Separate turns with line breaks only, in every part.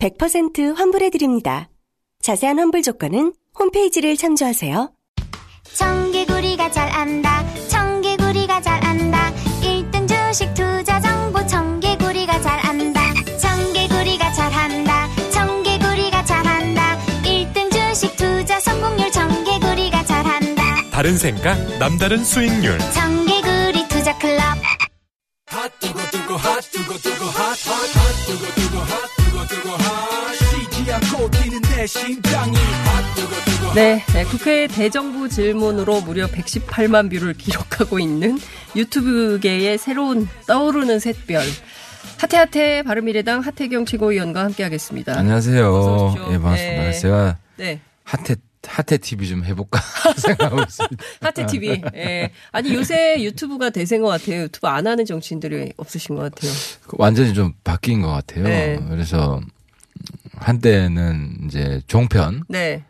100% 환불해드립니다. 자세한 환불 조건은 홈페이지를 참조하세요.
청개구리가 잘 안다 청개구리가 잘 안다 1등 주식 투자 정보 청개구리가 잘 안다 청개구리가 잘 한다 청개구리가 잘 한다 1등 주식 투자 성공률 청개구리가 잘 한다
다른 생각, 남다른 수익률.
청개구리 투자 클럽
네, 네, 국회 대정부 질문으로 무려 118만 뷰를 기록하고 있는 유튜브계의 새로운 떠오르는 샛별. 하태하태 바른미래당 하태경 최고위원과 함께하겠습니다.
안녕하세요. 예, 반갑습니다.
네.
제가
네,
핫해 핫해 TV 좀 해볼까 생각하고 있습니다.
하태 TV. 예. 아니 요새 유튜브가 대세인 것 같아요. 유튜브 안 하는 정치인들이 없으신 것 같아요.
완전히 좀 바뀐 것 같아요.
네.
그래서 한때는 이제 종편
네,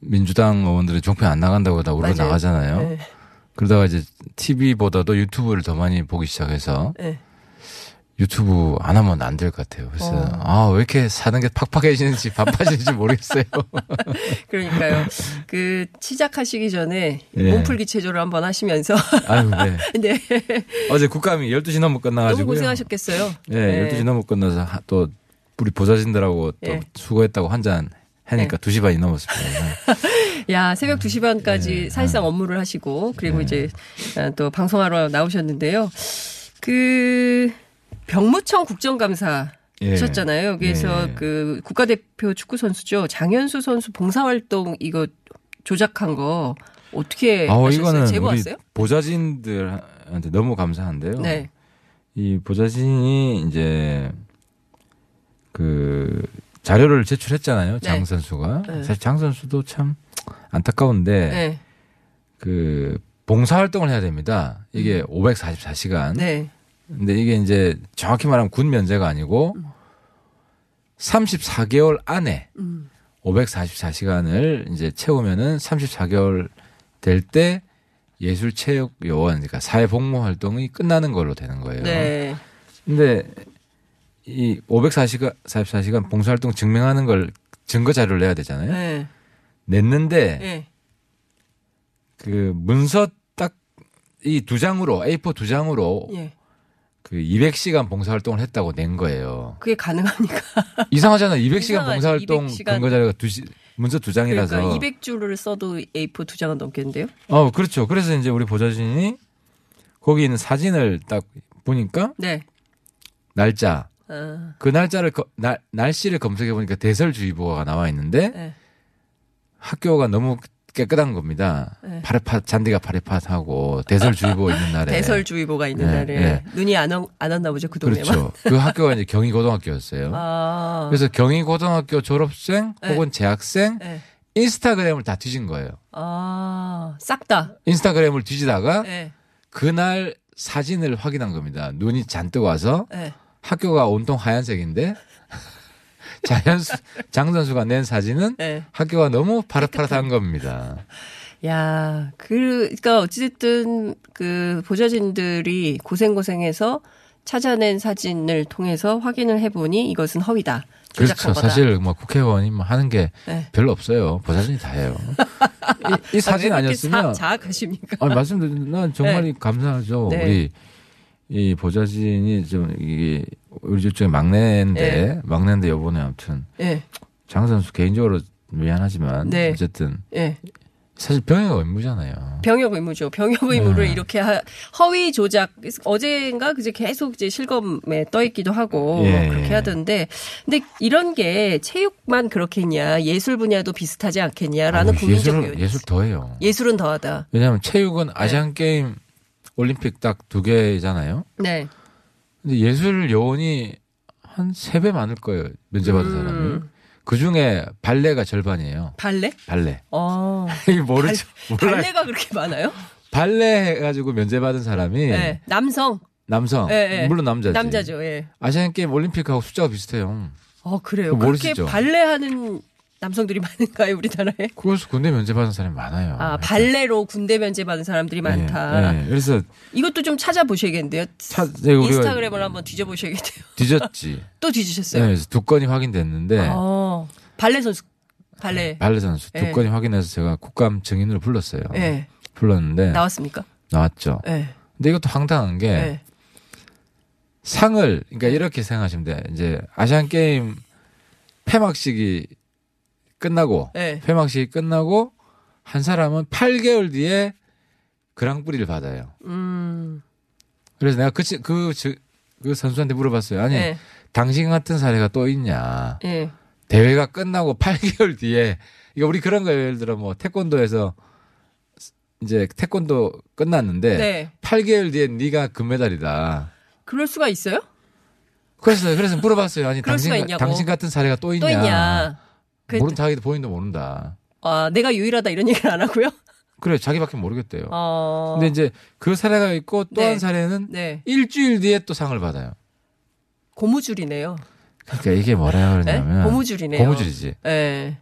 민주당 의원들은 종편 안 나간다고 다
맞아요.
나가잖아요.
네,
그러다가 이제 TV보다도 유튜브를 더 많이 보기 시작해서
네.
유튜브 안 하면 안 될 것 같아요. 그래서
어.
아왜 이렇게 사는 게 팍팍해지는지 바빠지는지 모르겠어요.
그러니까요. 그 시작하시기 전에
예.
몸풀기 체조를 한번 하시면서
아유, 네.
네.
어제 국감이 12시 넘어 끝나가지고
너무 고생하셨겠어요.
예, 12시 넘어 끝나서 하- 또 우리 보좌진들하고 또
예.
수고했다고 한 잔 하니까
네.
2시 반이 넘었습니다.
야, 새벽 2시 반까지
네.
사실상 업무를 하시고 그리고
네.
이제 아, 또 방송하러 나오셨는데요. 그 병무청 국정감사
예.
하셨잖아요. 여기에서
예.
그 국가대표 축구 선수죠. 장현수 선수 봉사활동 이거 조작한 거 어떻게
아,
하셨어요?
이거는
제보
우리
왔어요?
보좌진들한테 너무 감사한데요.
네.
이 보좌진이 이제 그 자료를 제출했잖아요. 장
네.
선수가.
네.
사실 장 선수도 참 안타까운데
네.
그 봉사 활동을 해야 됩니다. 이게 544시간.
음. 네.
근데 이게 이제 정확히 말하면 군 면제가 아니고 34개월 안에
음.
544시간을 이제 채우면은 34개월 될 때 예술 체육 요원 그러니까 사회 복무 활동이 끝나는 걸로 되는 거예요.
네.
근데 이 544시간 44시간 봉사 활동 증명하는 걸 증거 자료를 내야 되잖아요.
네.
냈는데
네.
그 문서 딱 이 두 장으로 A4 두 장으로
예.
그 200시간 봉사 활동을 했다고 낸 거예요.
그게 가능합니까?
이상하잖아요. 200시간
이상하지.
봉사 활동
200시간.
근거 자료가 두 시, 문서 두 장이라서.
그러니까 200줄을 써도 A4 두 장은 넘겠는데요?
어, 그렇죠. 그래서 이제 우리 보좌진이 거기 있는 사진을 딱 보니까
네.
날짜
아,
그 날짜를 거- 날, 날씨를 검색해 보니까 대설주의보가 나와 있는데
네.
학교가 너무 깨끗한 겁니다.
네.
파래파 잔디가 파래파하고 대설주의보 있는 날에
대설주의보가 있는
네,
날에
네.
눈이 안, 오- 안 왔나 보죠 그 동네만.
그렇죠. 그 학교가 이제 경희고등학교였어요.
아,
그래서 경희고등학교 졸업생
네.
혹은 재학생
네.
인스타그램을 다 뒤진 거예요.
아, 싹 다.
인스타그램을 뒤지다가
네.
그날 사진을 확인한 겁니다. 눈이 잔뜩 와서
네.
학교가 온통 하얀색인데 자연수 장 선수가 낸 사진은
네.
학교가 너무 파릇파릇한 겁니다.
야, 그, 그러니까 어찌됐든 그 보좌진들이 고생고생해서 찾아낸 사진을 통해서 확인을 해보니 이것은 허위다.
그렇죠.
거다.
사실 뭐 국회의원이 뭐 하는 게
네.
별로 없어요. 보좌진이 다 해요. 이, 이 사진
아, 자, 자학하십니까?
아니 말씀드린 난 정말
네.
감사하죠.
네.
우리 이 보좌진이 좀 이게 우리 집 중에 막내인데
네.
막내인데 요번에 아무튼
예,
장 선수 개인적으로 미안하지만
네.
어쨌든
예.
사실 병역 의무잖아요.
병역 의무죠. 병역 의무를
네.
이렇게 하- 허위 조작 어제인가 그제 계속 이제 실검에 떠 있기도 하고
예.
그렇게 하던데 근데 이런 게 체육만 그렇겠냐 예술 분야도 비슷하지 않겠냐라는
아유,
국민적
예술, 예술 더해요.
예술은 더하다.
왜냐하면 체육은 아시안 게임 올림픽 딱 두 개잖아요.
네.
근데 예술 요원이 한 세 배 많을 거예요. 면제받은
음.
사람이. 그 중에 발레가 절반이에요.
발레?
발레.
어.
모르죠. 몰라요.
발레가 그렇게 많아요?
발레 해가지고 면제받은 사람이
네. 남성.
남성,
예, 예.
물론 남자지.
남자죠. 예.
아시안 게임 올림픽하고 숫자가 비슷해요.
어, 그래요. 그렇게
모르시죠?
발레하는 남성들이 많은가요, 우리나라에?
그래서 군대 면제받은 사람이 많아요.
아, 발레로 군대 면제 받은 사람들이 많다.
예, 예. 그래서
이것도 좀 찾아보셔야겠는데요.
차, 네,
인스타그램을 한번 뒤져보셔야겠네요.
뒤졌지.
또 뒤지셨어요?
네, 그래서 두 건이 확인됐는데
어, 발레 선수, 발레.
발레 선수 두
예.
건이 확인해서 제가 국감 증인으로 불렀어요.
예.
불렀는데
나왔습니까?
나왔죠.
예.
근데 이것도 황당한 게
예.
상을 그러니까 이렇게 생각하시면 돼. 이제 아시안 게임 폐막식이 끝나고
예.
폐막식이 끝나고 한 사람은 8개월 뒤에 그랑프리를 받아요.
음.
그래서 내가 그, 치- 그, 저- 그 선수한테 물어봤어요. 아니,
예.
당신 같은 사례가 또 있냐.
예.
대회가 끝나고 8개월 뒤에, 이거 우리 그런 거예요. 예를 들어 뭐 태권도에서 이제 태권도 끝났는데
네.
8개월 뒤에 네가 금메달이다.
그럴 수가 있어요?
그래서, 그래서 물어봤어요. 아니, 당신. 당신 같은 사례가 또 있냐.
또 있냐. 그,
모른 자기도 본인도 모른다.
아, 내가 유일하다 이런 얘기를 안 하고요?
그래, 자기밖에 모르겠대요.
어.
근데 이제 그 사례가 있고 또한
네.
사례는
네.
일주일 뒤에 또 상을 받아요.
고무줄이네요.
그러니까 이게 뭐라
네?
그러냐면
고무줄이네요.
고무줄이지.
예.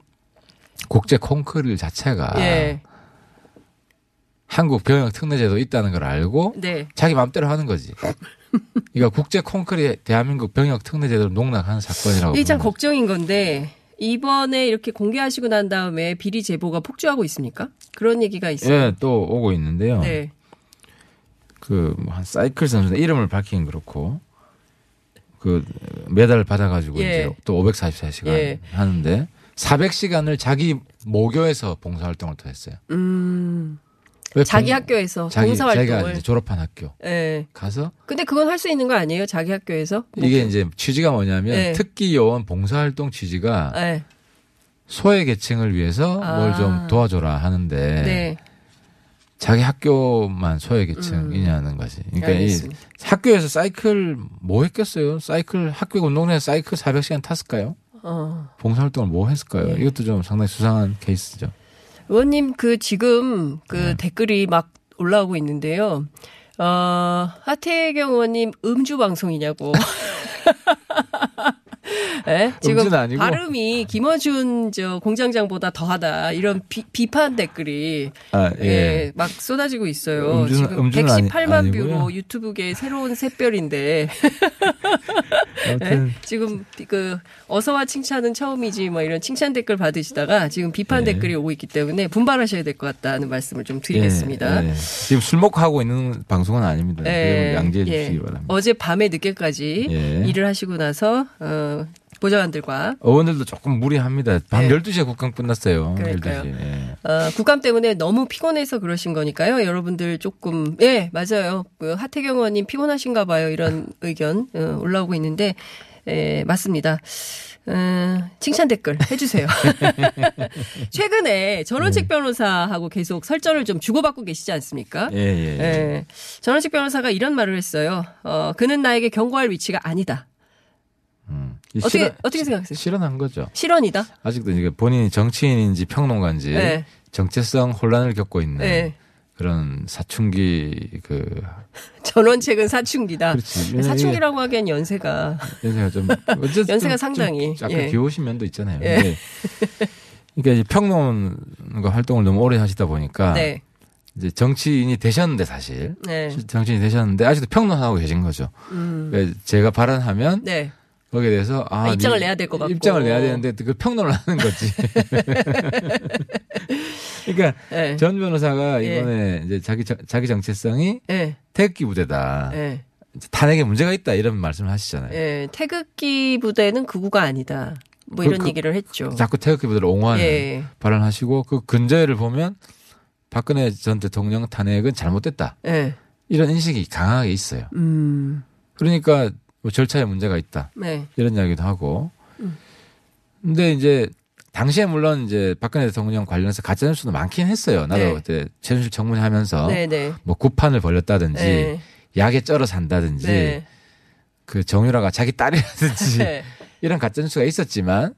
국제 콩크릴 자체가
예.
한국 병역 특례제도 있다는 걸 알고
네.
자기 마음대로 하는 거지. 그러니까 국제 콩크릴 대한민국 병역 특례제도를 농락하는 사건이라고.
이게 참. 걱정인 건데 이번에 이렇게 공개하시고 난 다음에 비리 제보가 폭주하고 있습니까? 그런 얘기가 있어요.
예, 또 오고 있는데요.
네.
그한 사이클 선수 이름을 밝히긴 그렇고 그 메달을 받아가지고
예.
이제 또 544시간
예.
하는데 400시간을 자기 모교에서 봉사활동을 또 했어요.
음.
왜
자기
봉-
학교에서
자기 자기가
봉사 활동을.
이제 졸업한 학교
예.
가서
근데 그건 할 수 있는 거 아니에요? 자기 학교에서?
이게 이제 취지가 뭐냐면
네.
특기 요원 봉사 활동 취지가
예.
소외 계층을 위해서
아.
뭘좀 도와줘라 하는데
네.
자기 학교만 소외 계층이냐는 거지. 그러니까 이
알겠습니다.
학교에서 사이클 뭐 했겠어요? 사이클 학교 운동장에서 사이클 400시간 탔을까요?
어.
봉사 활동을 뭐 했을까요?
예.
이것도 좀 상당히 수상한 케이스죠.
의원님 그 지금 그
네.
댓글이 막 올라오고 있는데요. 어, 하태경 의원님 음주 방송이냐고. 예? 지금
아니고.
발음이 김어준 저 공장장보다 더하다 이런 비, 판 댓글이
아,
예. 막 쏟아지고 있어요.
음주는-
지금
음주는 아니-
118만
아니고요.
뷰로 유튜브계 새로운 샛별인데 예? 지금 그 어서와 칭찬은 처음이지 뭐 이런 칭찬 댓글 받으시다가 지금 비판
예.
댓글이 오고 있기 때문에 분발하셔야 될 것 같다는 말씀을 좀 드리겠습니다.
예, 예. 지금 술 먹고 하고 있는 방송은 아닙니다. 양지해
예.
주시기 바랍니다.
어제 밤에 늦게까지
예.
일을 하시고 나서 어, 보좌관들과
의원들도 조금 무리합니다. 밤
예.
12시에 국감 끝났어요.
그러니까요.
12시. 예.
어, 국감 때문에 너무 피곤해서 그러신 거니까요. 여러분들 조금 예 맞아요. 그 하태경 의원님 피곤하신가 봐요. 이런 의견 어, 올라오고 있는데 예, 맞습니다. 어, 칭찬 댓글 해주세요. 최근에 전원책 변호사하고 계속 설전을 좀 주고받고 계시지 않습니까?
예, 예, 예.
예. 전원책 변호사가 이런 말을 했어요. 어, 그는 나에게 경고할 위치가 아니다.
음. 이
어떻게
실현-
어떻게 생각하세요?
실현한 거죠.
실언이다.
아직도 이게 본인이 정치인인지 평론가인지
네.
정체성 혼란을 겪고 있는
네.
그런 사춘기 그
전원책은 사춘기다.
그렇지.
사춘기라고 하기엔 연세가
연세가 좀
연세가
좀-
상당히,
좀 약간
예.
귀여우신 면도 있잖아요.
예.
근데 그러니까 이제 평론가 활동을 너무 오래 하시다 보니까
네.
이제 정치인이 되셨는데 사실
네.
정치인이 되셨는데 아직도 평론하고 계신 거죠.
음.
그러니까 제가 발언하면
네.
거기에 대해서 아,
아, 입장을
네,
내야 될 것 같고.
입장을 내야 되는데 그 평론을 하는 거지. 그러니까
네.
전 변호사가
예.
이번에 이제 자기 정- 자기 정체성이
네.
태극기 부대다.
네.
탄핵에 문제가 있다 이런 말씀을 하시잖아요.
네. 태극기 부대는 극우가 아니다. 뭐
그-
이런
그-
얘기를 했죠.
자꾸 태극기 부대를 옹호하는
예.
발언하시고 그 근저를 보면 박근혜 전 대통령 탄핵은 잘못됐다
네.
이런 인식이 강하게 있어요.
음.
그러니까 뭐 절차에 문제가 있다
네.
이런 이야기도 하고.
음.
근데 이제 당시에 물론 이제 박근혜 대통령 관련해서 가짜 뉴스도 많긴 했어요. 나도
네.
그때 최순실 청문회 하면서
네, 네.
뭐 구판을 벌렸다든지
네.
약에 쩔어 산다든지
네.
그 정유라가 자기 딸이라든지
네.
이런 가짜 뉴스가 있었지만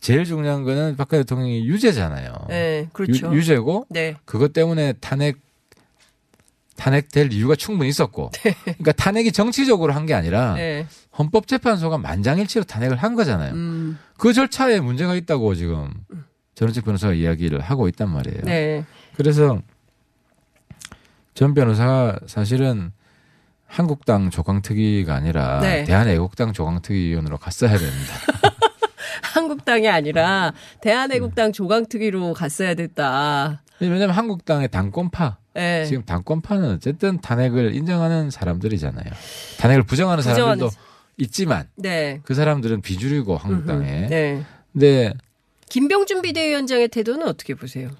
제일 중요한 거는 박근혜 대통령이 유죄잖아요.
네, 그렇죠.
유, 죄고
네.
그것 때문에 탄핵 탄핵될 이유가 충분히 있었고, 그러니까 탄핵이 정치적으로 한 게 아니라
네.
헌법재판소가 만장일치로 탄핵을 한 거잖아요.
음,
그 절차에 문제가 있다고 지금 전원책 변호사가 이야기를 하고 있단 말이에요.
네.
그래서 전 변호사가 사실은 한국당 조강특위가 아니라
네.
대한애국당 조강특위위원으로 갔어야 됩니다.
한국당이 아니라 대한애국당 조강특위로 갔어야 됐다.
왜냐하면 한국당의 당권파
네.
지금 당권파는 어쨌든 탄핵을 인정하는 사람들이잖아요. 탄핵을 부정하는
부정하는
사람들도
사-
있지만
네.
그 사람들은 비주류고 한국당에.
네.
근데
김병준 비대위원장의 태도는 어떻게 보세요?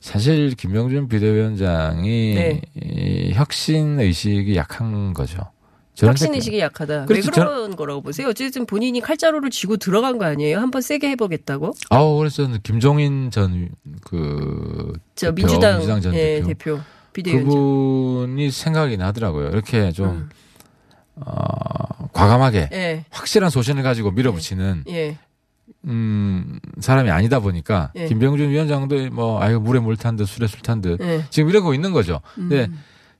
사실 김병준 비대위원장이
네.
이 혁신 의식이 약한 거죠.
혁신 의식이 약하다.
그렇죠.
왜 그런 거라고 보세요? 어쨌든 본인이 칼자루를 쥐고 들어간 거 아니에요? 한번 세게 해보겠다고?
아우 그래서 저는 김종인
전그저
대표,
민주당,
민주당 전
예,
대표,
대표 비대위원장.
그분이 생각이 나더라고요. 이렇게 좀
음.
어, 과감하게
예,
확실한 소신을 가지고 밀어붙이는
예,
음, 사람이 아니다 보니까
예.
김병준 위원장도 뭐 아유 물에 물 탄 듯 술에 술 탄듯
예.
지금 이러고 있는 거죠.
음.
근데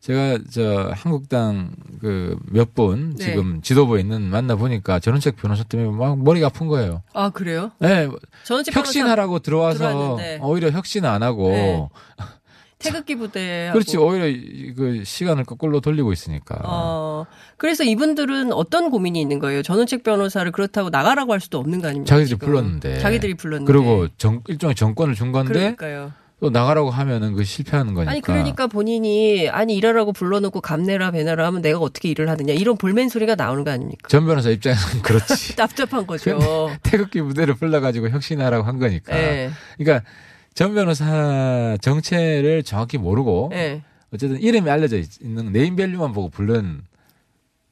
제가 저 한국당 그 몇분
네.
지금 지도부에 있는 만나 보니까 전원책 변호사 때문에 막 머리가 아픈 거예요.
아 그래요?
네,
지금
혁신하라고 들어와서
들어왔는데.
오히려 혁신 안 하고
네. 태극기 부대.
그렇지 오히려 이- 그 시간을 거꾸로 돌리고 있으니까.
어, 그래서 이분들은 어떤 고민이 있는 거예요? 전원책 변호사를 그렇다고 나가라고 할 수도 없는 거 아닙니까?
자기들이
지금?
불렀는데.
자기들이 불렀는데.
그리고 정, 일종의 정권을 준 건데
그러니까요.
또 나가라고 하면은 그 실패하는 거니까.
아니 그러니까 본인이 아니 일하라고 불러놓고 감내라 배나라 하면 내가 어떻게 일을 하느냐 이런 볼멘 소리가 나오는 거 아닙니까?
전 변호사 입장에서는 그렇지.
답답한 거죠.
태극기 무대를 불러가지고 혁신하라고 한 거니까.
예.
그러니까 전 변호사 정체를 정확히 모르고
예.
어쨌든 이름이 알려져 있- 있는 네임밸류만 보고 부른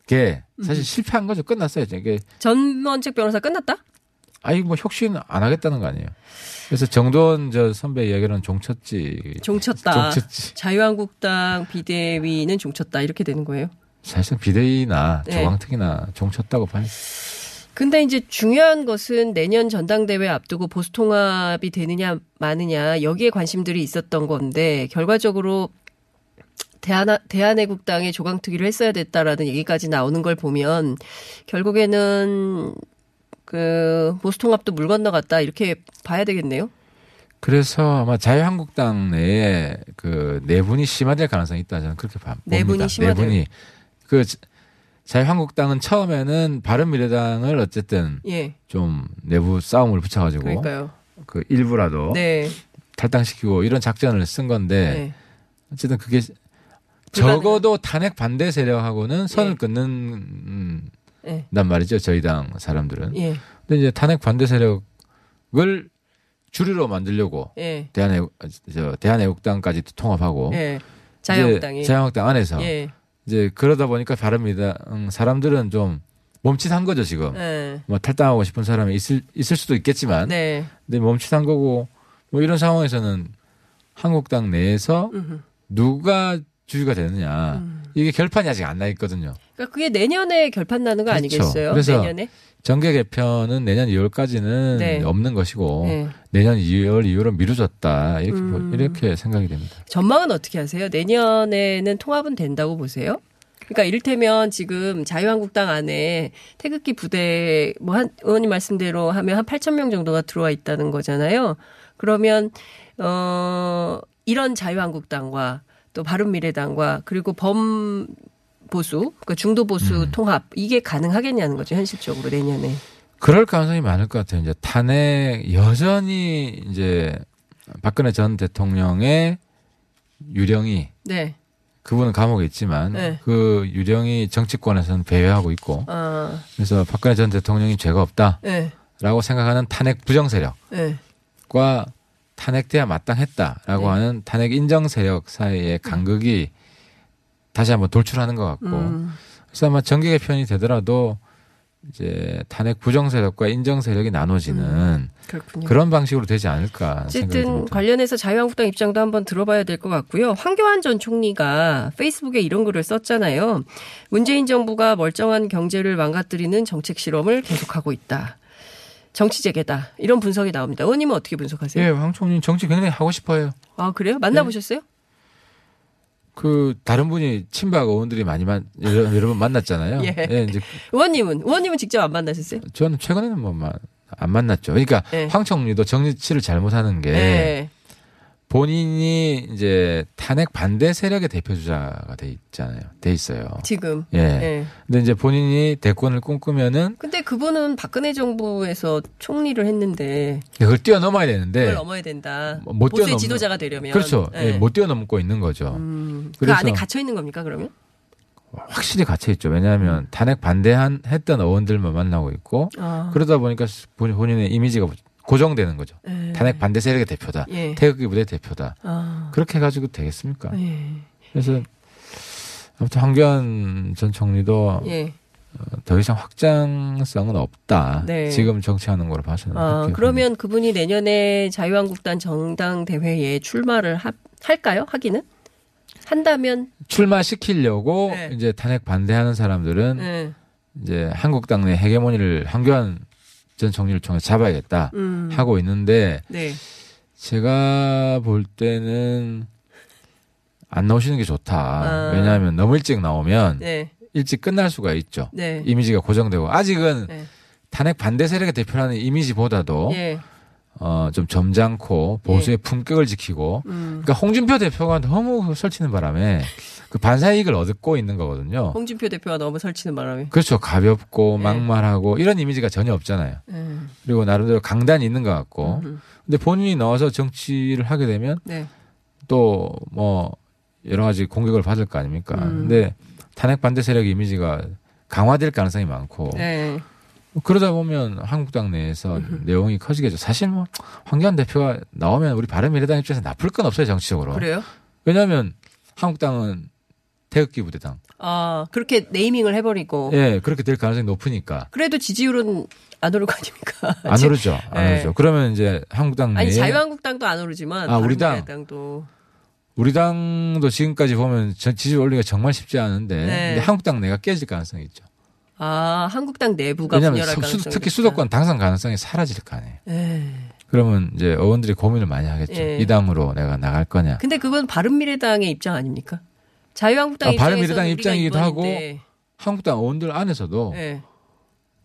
게 사실 실패한 거죠. 끝났어요. 이게
전원책 변호사 끝났다?
아이 뭐 혁신 안 하겠다는 거 아니에요. 그래서 정도원 저 선배 이야기는 종쳤지.
종쳤다.
종쳤지.
자유한국당 비대위는 종쳤다 이렇게 되는 거예요.
사실상 비대위나
네.
조강특위나 종쳤다고 봐요.
근데 이제 중요한 것은 내년 전당대회 앞두고 보수 통합이 되느냐 마느냐 여기에 관심들이 있었던 건데 결과적으로 대한, 대한애국당의 조강특위를 했어야 됐다라는 얘기까지 나오는 걸 보면 결국에는 그 보수통합도 물 건너갔다 이렇게 봐야 되겠네요.
그래서 아마 자유한국당 내에 그 내분이 심화될 가능성이 있다 저는 그렇게 봐- 봅니다.
내분이 심화될-
내분이 그 자- 자유한국당은 처음에는 바른미래당을 어쨌든
예.
좀 내부 싸움을 붙여가지고
그러니까요.
그 일부라도
네.
탈당시키고 이런 작전을 쓴 건데
네.
어쨌든 그게
불가능한-
적어도 탄핵 반대 세력하고는 선을
예.
끊는 음,
예.
단 말이죠 저희 당 사람들은.
예.
근데 이제 탄핵 반대 세력을 주류로 만들려고
예.
대한애 저 대한애국당까지 통합하고
예. 자유한국당이.
자유한국당 안에서
예.
이제 그러다 보니까 바릅니다. 사람들은 좀 멈칫한 거죠 지금.
예.
뭐 탈당하고 싶은 사람이 있을 있을 수도 있겠지만,
네.
근데 멈칫한 거고 뭐 이런 상황에서는 한국당 내에서
음흠.
누가 주류가 되느냐
음.
이게 결판이 아직 안 나 있거든요.
그러니까 그게 내년에 결판 나는 거
그렇죠.
아니겠어요?
그래서
내년에?
정계 개편은 내년 2월까지는
네.
없는 것이고
네.
내년 2월 이후로 미뤄졌다 이렇게 보-
음.
이렇게 생각이 됩니다.
전망은 어떻게 하세요? 내년에는 통합은 된다고 보세요? 그러니까 이를테면 지금 자유한국당 안에 태극기 부대 뭐 한 의원님 말씀대로 하면 한 8천 명 정도가 들어와 있다는 거잖아요. 그러면 어 이런 자유한국당과 또 바른미래당과 그리고 범 보수, 그러니까 중도 보수
음.
통합 이게 가능하겠냐는 거죠 현실적으로 내년에.
그럴 가능성이 많을 것 같아요. 이제 탄핵 여전히 이제 박근혜 전 대통령의 유령이
네.
그분은 감옥에 있지만
네.
그 유령이 정치권에서는 배회하고 있고
아,
그래서 박근혜 전 대통령이 죄가 없다라고
네.
생각하는 탄핵 부정 세력과
네.
탄핵돼야 마땅했다라고
네.
하는 탄핵 인정 세력 사이의 간극이 다시 한번 돌출하는 것 같고
음.
그래서 아마 정계 개편이 되더라도 이제 탄핵 부정 세력과 인정 세력이 나눠지는
그렇군요.
그런 방식으로 되지 않을까
어쨌든. 관련해서 자유한국당 입장도 한번 들어봐야 될 것 같고요. 황교안 전 총리가 페이스북에 이런 글을 썼잖아요. 문재인 정부가 멀쩡한 경제를 망가뜨리는 정책 실험을 계속하고 있다. 정치 재개다 이런 분석이 나옵니다. 의원님은 어떻게 분석하세요?
예, 황 총리 정치 굉장히 하고 싶어요.
아 그래요? 만나보셨어요?
그 다른 분이 친박 의원들이 많이 만 여러, 여러 번 만났잖아요.
예.
이제
의원님은 의원님은 직접 안 만나셨어요?
저는 최근에는 뭐안 만났죠. 그러니까
예.
황 총리도 정치를 잘못하는 게
네.
본인이 이제 탄핵 반대 세력의 대표 주자가 돼 있잖아요. 돼 있어요.
지금.
예.
예.
근데 이제 본인이 대권을 꿈꾸면은
근데 그분은 박근혜 정부에서 총리를 했는데
그걸 뛰어넘어야 되는데
그걸 넘어야 된다.
네. 못
보수의
뛰어넘는-
지도자가 되려면.
그렇죠.
예.
예, 못 뛰어넘고 있는 거죠.
음, 그 안에 갇혀 있는 겁니까 그러면?
확실히 갇혀 있죠. 왜냐하면 탄핵 반대한 했던 의원들만 만나고 있고
아.
그러다 보니까 본- 본인의 이미지가 고정되는 거죠.
예.
탄핵 반대 세력의 대표다.
예.
태극기 부대 대표다.
아.
그렇게 해가지고 되겠습니까?
예.
그래서 아무튼 황교안 전 총리도
예.
더 이상 확장성은 없다.
네.
지금 정치하는 거로 봐서는.
아, 그러면 그분이 내년에 자유한국당 정당 대회에 출마를 하, 할까요? 하기는? 한다면.
출마시키려고
네.
이제 탄핵 반대하는 사람들은
예.
이제 한국당 내 헤게모니를 황교안 전 총리를 통해 서 잡아야겠다
음.
하고 있는데
네.
제가 볼 때는 안 나오시는 게 좋다.
아.
왜냐하면 너무 일찍 나오면
네.
일찍 끝날 수가 있죠.
네.
이미지가 고정되고 아직은
네.
탄핵 반대 세력의 대표라는 이미지보다도
예.
어, 좀 점잖고 보수의 품격을 지키고
음.
그러니까 홍준표 대표가 너무 설치는 바람에 그 반사이익을 얻고 있는 거거든요.
홍준표 대표가 너무 설치는 바람에.
그렇죠. 가볍고
네.
막말하고 이런 이미지가 전혀 없잖아요.
음.
그리고 나름대로 강단이 있는 것 같고.
음.
근데 본인이 나와서 정치를 하게 되면
네.
또뭐 여러 가지 공격을 받을 거 아닙니까?
음.
근데 탄핵 반대 세력 이미지가 강화될 가능성이 많고
네.
그러다 보면 한국당 내에서 내용이 커지겠죠. 사실 뭐 황교안 대표가 나오면 우리 바른미래당 입장에서 나쁠 건 없어요 정치적으로.
그래요?
왜냐하면 한국당은 태극기 부대당.
아, 그렇게 네이밍을 해버리고.
예, 그렇게 될 가능성이 높으니까
그래도 지지율은 안 오를 거 아닙니까?
안
지-
오르죠. 안
네.
오르죠. 그러면 이제 한국당 내에
아니, 자유한국당도 안 오르지만.
아, 우리 당.
바른미래당도.
우리 당도 지금까지 보면 전- 지지율 올리기가 정말 쉽지 않은데
네.
근데 한국당 내가 깨질 가능성이 있죠.
아, 한국당 내부가
왜냐하면
분열할
수-
가능성이
특히. 수도권 당선 가능성이 사라질 거 아니에요.
예.
그러면 이제 의원들이 고민을 많이 하겠죠.
예.
이 당으로 내가 나갈 거냐.
근데 그건 바른 미래당의 입장 아닙니까? 자유한국당
아, 바른미래당 입장이기도 하고
네.
한국당 의원들 안에서도
예.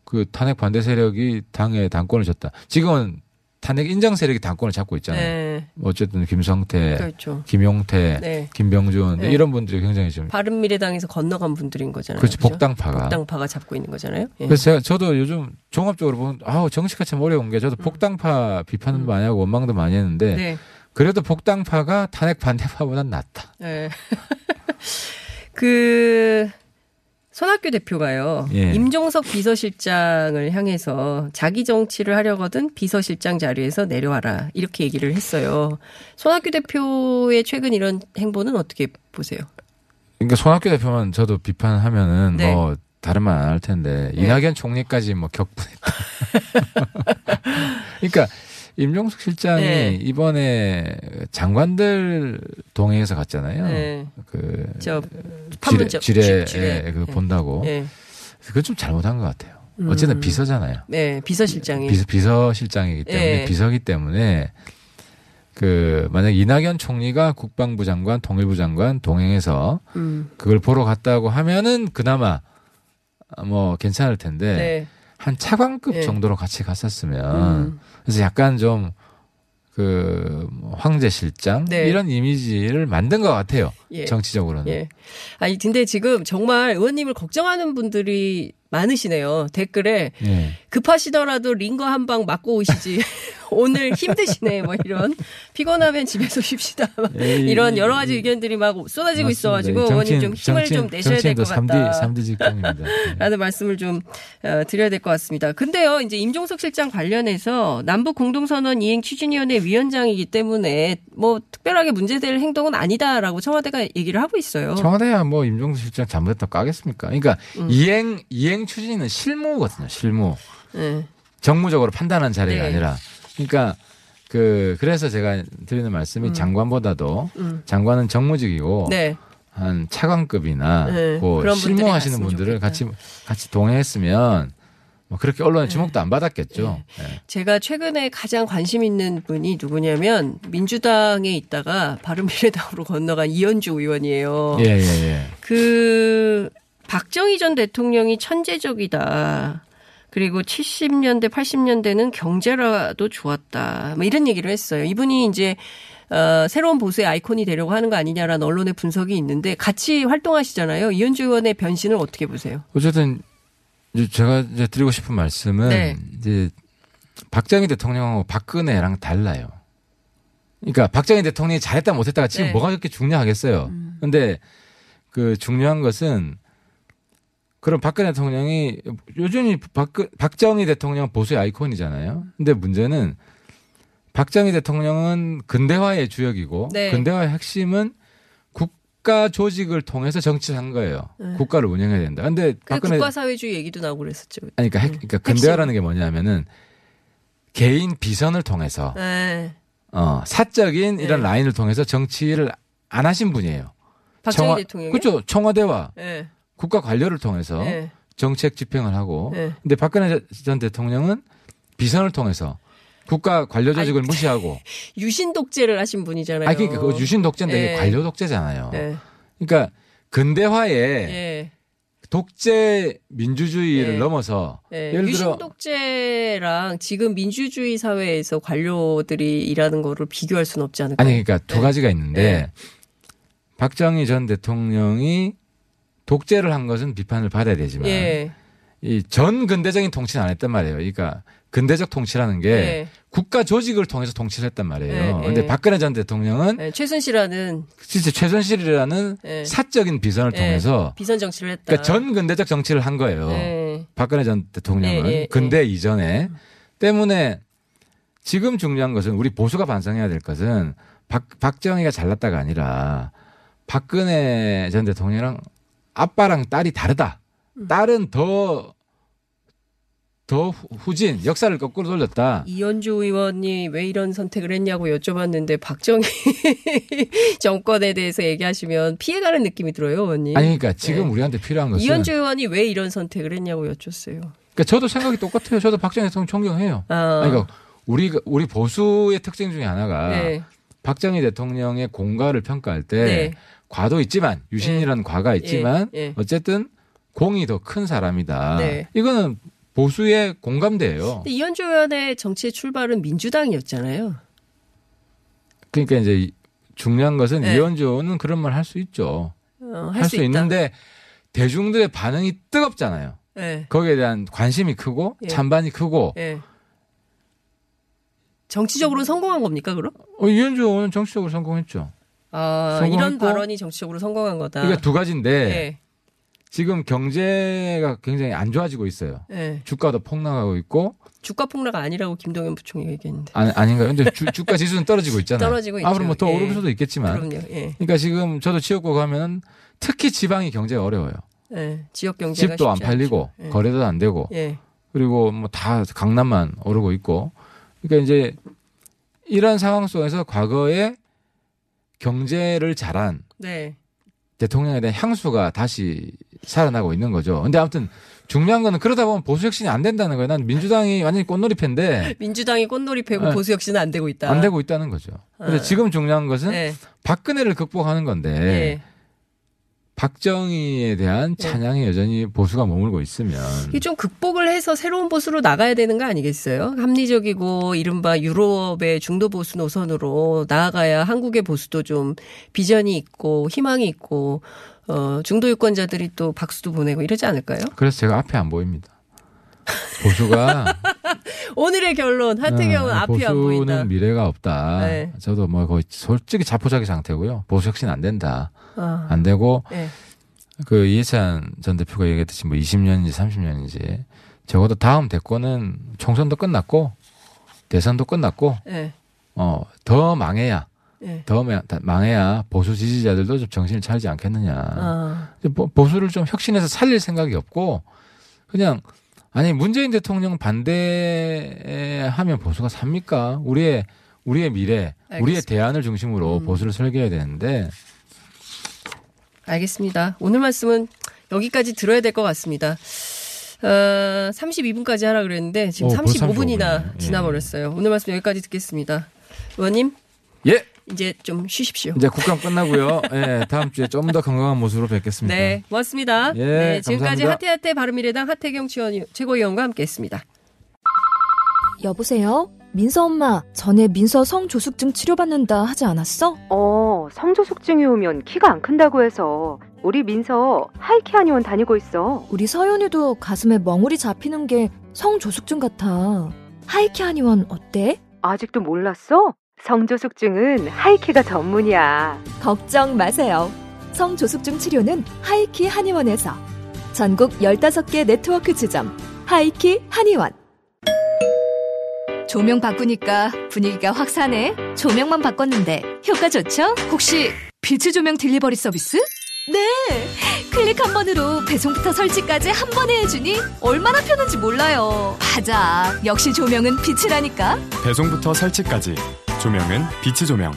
그 탄핵 반대 세력이 당의 당권을 줬다. 지금은 탄핵 인정 세력이 당권을 잡고 있잖아요.
네.
어쨌든 김성태,
그렇죠.
김용태,
네.
김병준
네.
이런 분들이 굉장히 지금
바른 미래당에서 건너간 분들인 거잖아요.
그렇지
그죠?
복당파가.
복당파가 잡고 있는 거잖아요. 예.
그래서 제가 저도 요즘 종합적으로 보면 아우 정치가 참 어려운 게 저도
음.
복당파 비판도 많이 하고 원망도 많이 했는데
네.
그래도 복당파가 탄핵 반대파보단 낫다.
네. 그 손학규 대표가요.
예.
임종석 비서실장을 향해서 자기 정치를 하려거든 비서실장 자리에서 내려와라 이렇게 얘기를 했어요. 손학규 대표의 최근 이런 행보는 어떻게 보세요?
그러니까 손학규 대표만 저도 비판하면은
네.
뭐 다른 말 안 할 텐데
네.
이낙연 총리까지 뭐 격분했다. 그러니까 임종석 실장이
네.
이번에 장관들 동행해서 갔잖아요.
네. 그저
지뢰, 지뢰,
지-.
예,
네.
본다고.
네.
그건 좀 잘못한 것 같아요. 어쨌든
음.
비서잖아요.
네, 비서실장이
비서, 비서실장이기 때문에
예.
비서기 때문에 그 만약 이낙연 총리가 국방부 장관, 통일부 장관 동행해서
음.
그걸 보러 갔다고 하면은 그나마 뭐 괜찮을 텐데
네.
한 차관급
예.
정도로 같이 갔었으면
음.
그래서 약간 좀 그 황제 실장
네.
이런 이미지를 만든 것 같아요.
예.
정치적으로는.
예. 아니 근데 지금 정말 의원님을 걱정하는 분들이 많으시네요. 댓글에
예.
급하시더라도 링거 한 방 맞고 오시지. 오늘 힘드시네. 뭐 이런 피곤하면 집에서 쉽시다.
에이,
이런 여러 가지 의견들이 막 쏟아지고 있어가지고
맞습니다.
의원님 좀
정치인-
힘을 좀
정치인-
내셔야 될 것 같다.
3디, 3디 직종입니다. 예.
라는 말씀을 좀 어, 드려야 될 것 같습니다. 근데요, 이제 임종석 실장 관련해서 남북 공동선언 이행 추진위원회 위원장이기 때문에 뭐 특별하게 문제될 행동은 아니다라고 청와대가 얘기를 하고 있어요.
청와대야 뭐 임종수 실장 잘못했다고 까겠습니까? 그러니까
음.
이행 이행 추진은 실무거든요. 실무.
네.
정무적으로 판단하는 자리가
네.
아니라. 그러니까 그 그래서 제가 드리는 말씀이 장관보다도
음.
장관은 정무직이고
네.
한 차관급이나
네,
뭐
분들이
실무하시는 분들을
좋겠다.
같이 같이 동행했으면 뭐 그렇게 언론의 주목도 안 받았겠죠. 예.
제가 최근에 가장 관심 있는 분이 누구냐면 민주당에 있다가 바른미래당으로 건너간 이현주 의원이에요.
예, 예, 예.
그 박정희 전 대통령이 천재적이다. 그리고 70년대, 80년대는 경제라도 좋았다. 뭐 이런 얘기를 했어요. 이분이 이제 어, 새로운 보수의 아이콘이 되려고 하는 거 아니냐라는 언론의 분석이 있는데 같이 활동하시잖아요. 이현주 의원의 변신을 어떻게 보세요?
어쨌든 이제 제가 이제 드리고 싶은 말씀은
네.
이제 박정희 대통령하고 박근혜랑 달라요. 그러니까 박정희 대통령이 잘했다 못했다가 지금
네. 음.
뭐가 그렇게 중요하겠어요. 근데 그 중요한 것은 그럼 박근혜 대통령이 요즘이 박, 박정희 대통령 보수의 아이콘이잖아요. 근데 문제는 박정희 대통령은 근대화의 주역이고
네.
근대화의 핵심은 국가 조직을 통해서 정치를 한 거예요. 국가를 운영해야 된다. 근데
그
박근혜
국가 사회주의 얘기도 나오고 그랬었죠.
아니 그러니까, 핵, 그러니까 근대화라는 게 뭐냐면은 개인 비선을 통해서
네.
어 사적인 이런
네.
라인을 통해서 정치를 안 하신 분이에요.
박정희
청와-
대통령이.
그렇죠. 청와대와
네.
국가 관료를 통해서
네.
정책 집행을 하고
네.
근데 박근혜 전 대통령은 비선을 통해서 국가 관료 조직을 무시하고
유신 독재를 하신 분이잖아요.
아니 그러니까 그 유신 독재인데
네.
관료 독재잖아요.
네.
그러니까 근대화에
예.
독재 민주주의를
네.
넘어서
예.
예를
유신
들어
독재랑 지금 민주주의 사회에서 관료들이 일하는 거를 비교할 수는 없지 않을까?
아니 그러니까 두
네.
가지가 있는데
네.
박정희 전 대통령이 독재를 한 것은 비판을 받아야 되지만
예.
이전 근대적인 통치는 안 했단 말이에요. 그러니까 근대적 통치라는 게
예.
국가 조직을 통해서 통치를 했단 말이에요.
네,
근데
네.
박근혜 전 대통령은
예. 최순실하는
진짜 최순실이라는
예.
사적인 비선을
예.
통해서
비선 정치를 했다.
그러니까 전 근대적 정치를 한 거예요.
예.
박근혜 전 대통령은
예, 예, 예.
근대 이전에 때문에 지금 중요한 것은 우리 보수가 반성해야 될 것은 박, 박정희가 잘났다가 아니라 박근혜 전 대통령이랑 아빠랑 딸이 다르다.
음.
딸은 더, 더 후- 후진, 역사를 거꾸로 돌렸다.
이현주 의원이 왜 이런 선택을 했냐고 여쭤봤는데 박정희 정권에 대해서 얘기하시면 피해가는 느낌이 들어요, 의원님.
아니, 그러니까 지금
네.
우리한테 필요한 것은.
이현주 의원이 왜 이런 선택을 했냐고 여쭙어요.
그러니까 저도 생각이 똑같아요. 저도 박정희 대통령 존경해요.
아,
아니, 그러니까 우리, 우리 보수의 특징 중에 하나가
네.
박정희 대통령의 공과를 평가할 때
네.
과도 있지만 유신이라는 과가 있지만
예, 예.
어쨌든 공이 더 큰 사람이다.
네.
이거는 보수의 공감대예요.
이현주 의원의 정치의 출발은 민주당이었잖아요.
그러니까 이제 이- 중요한 것은
네.
이현주 의원은 그런 말 할 수 있죠.
어,
할수 있는데 대중들의 반응이 뜨겁잖아요.
예.
거기에 대한 관심이 크고
예.
찬반이 크고
예. 정치적으로 성공한 겁니까, 그럼?
어, 이현주 의원은 정치적으로 성공했죠.
아,
성공했고
이런 발언이 정치적으로 성공한 거다.
그러니까 두 가지인데
예.
지금 경제가 굉장히 안 좋아지고 있어요.
예.
주가도 폭락하고 있고
주가 폭락 아니라고 김동연 부총리가 얘기했는데.
아니, 아닌가요? 근데 주, 주가 지수는 떨어지고 있잖아요.
떨어지고 있죠.
앞으로 뭐 더
예.
오를 수도 있겠지만.
그럼요. 예.
그러니까 지금 저도 지역구 가면은 특히 지방이 경제가 어려워요.
예. 지역 경제가
집도 안 팔리고.
예.
거래도 안 되고
예.
그리고 뭐 다 강남만 오르고 있고. 그러니까 이제 이런 상황 속에서 과거에 경제를 잘한
네.
대통령에 대한 향수가 다시 살아나고 있는 거죠. 근데 아무튼 중요한 거는 그러다 보면 보수 혁신이 안 된다는 거예요. 난 민주당이 완전히 꽃놀이패인데
민주당이 꽃놀이패고
네.
보수 혁신은 안 되고 있다.
안 되고 있다는 거죠. 근데
아.
지금 중요한 것은
예.
박근혜를 극복하는 건데
예.
박정희에 대한
네.
찬양이 여전히 보수가 머물고 있으면
이게 좀 극복을 해서 새로운 보수로 나가야 되는 거 아니겠어요? 합리적이고 이른바 유럽의 중도 보수 노선으로 나아가야 한국의 보수도 좀 비전이 있고 희망이 있고 어 중도 유권자들이 또 박수도 보내고 이러지 않을까요?
그래서 제가 앞에 안 보입니다. 보수가
오늘의 결론 하태경은
어,
앞이 안 보인다.
보수는 미래가 없다.
네.
저도 뭐 거의 솔직히 자포자기 상태고요. 보수 혁신 안 된다.
아,
안 되고
예.
그 이해찬 전 대표가 얘기했듯이 뭐 20년인지 30년인지 적어도 다음 대권은 총선도 끝났고 대선도 끝났고
예.
어더 망해야
예.
더 마- 망해야 보수 지지자들도 좀 정신을 차리지 않겠느냐.
아,
보- 보수를 좀 혁신해서 살릴 생각이 없고 그냥 아니 문재인 대통령 반대하면 보수가 삽니까? 우리의 우리의 미래, 우리의
알겠습니다.
대안을 중심으로
음.
보수를 설계해야 되는데
알겠습니다. 오늘 말씀은 여기까지 들어야 될 것 같습니다. 어, 32분까지 하라 그랬는데 지금
어, 벌써
35분이나
35분 이네.
지나버렸어요. 오늘 말씀 여기까지 듣겠습니다. 의원님
예.
이제 좀 쉬십시오.
이제 국감 끝나고요. 예, 다음 주에 좀 더 건강한 모습으로 뵙겠습니다.
네, 고맙습니다.
예,
네, 지금까지. 하태하태 바른미래당 하태경 최고위원과 함께했습니다.
여보세요? 민서 엄마, 전에 민서 성조숙증 치료받는다 하지 않았어?
어, 성조숙증이 오면 키가 안 큰다고 해서 우리 민서 하이키 한의원 다니고 있어.
우리 서연이도 가슴에 멍울이 잡히는 게 성조숙증 같아. 하이키 한의원 어때?
아직도 몰랐어? 성조숙증은 하이키가 전문이야.
걱정 마세요. 성조숙증 치료는 하이키 한의원에서. 전국 15개 네트워크 지점. 하이키 한의원. 조명 바꾸니까 분위기가 확 사네. 조명만 바꿨는데 효과 좋죠? 혹시 빛의 조명 delivery 서비스? 네! 클릭 한 번으로 배송부터 설치까지 한 번에 해주니 얼마나 편한지 몰라요. 맞아. 역시 조명은 빛이라니까.
배송부터 설치까지 조명은 빛의 조명.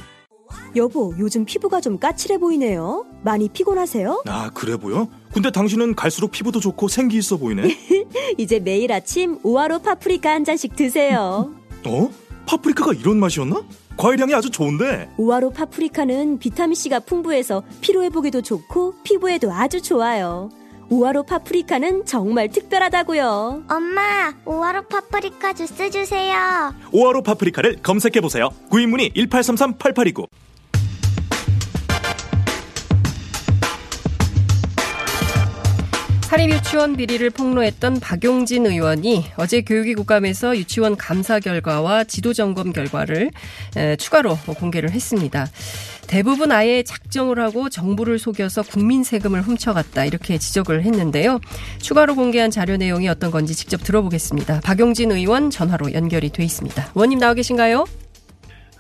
여보, 요즘 피부가 좀 까칠해 보이네요. 많이 피곤하세요?
아, 그래 보여? 근데 당신은 갈수록 피부도 좋고 생기 있어 보이네.
이제 매일 아침 우아로 파프리카 한 잔씩 드세요.
어? 파프리카가 이런 맛이었나? 과일향이 아주 좋은데.
우아로 파프리카는 비타민C가 풍부해서 피로 회복에도 좋고 피부에도 아주 좋아요. 우아로 파프리카는 정말 특별하다고요.
엄마, 우아로 파프리카 주스 주세요.
오아로 파프리카를 검색해 보세요. 구입문의 1833-8829.
사립유치원 비리를 폭로했던 박용진 의원이 어제 교육위 국감에서 유치원 감사 결과와 지도 점검 결과를 에, 추가로 공개를 했습니다. 대부분 아예 작정을 하고 정부를 속여서 국민 세금을 훔쳐갔다 이렇게 지적을 했는데요. 추가로 공개한 자료 내용이 어떤 건지 직접 들어보겠습니다. 박용진 의원 전화로 연결이 돼 있습니다. 의원님 나와 계신가요?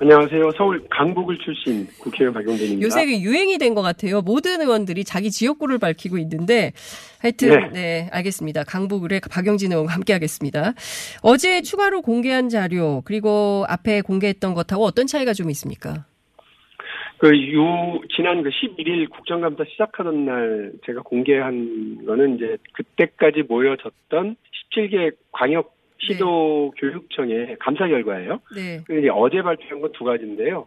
안녕하세요. 서울 강북을 출신 국회의원 박용진입니다.
요새 그 유행이 된 것 같아요. 모든 의원들이 자기 지역구를 밝히고 있는데 하여튼 네,
네.
알겠습니다. 강북을의 박영진 의원과 함께하겠습니다. 어제 추가로 공개한 자료 그리고 앞에 공개했던 것하고 어떤 차이가 좀 있습니까?
그, 요, 지난 그 11일 국정감사 시작하던 날 제가 공개한 거는 이제 그때까지 모여졌던 17개 광역 시도 교육청의 감사 결과예요.
네.
그 이제 어제 발표한 건 두 가지인데요.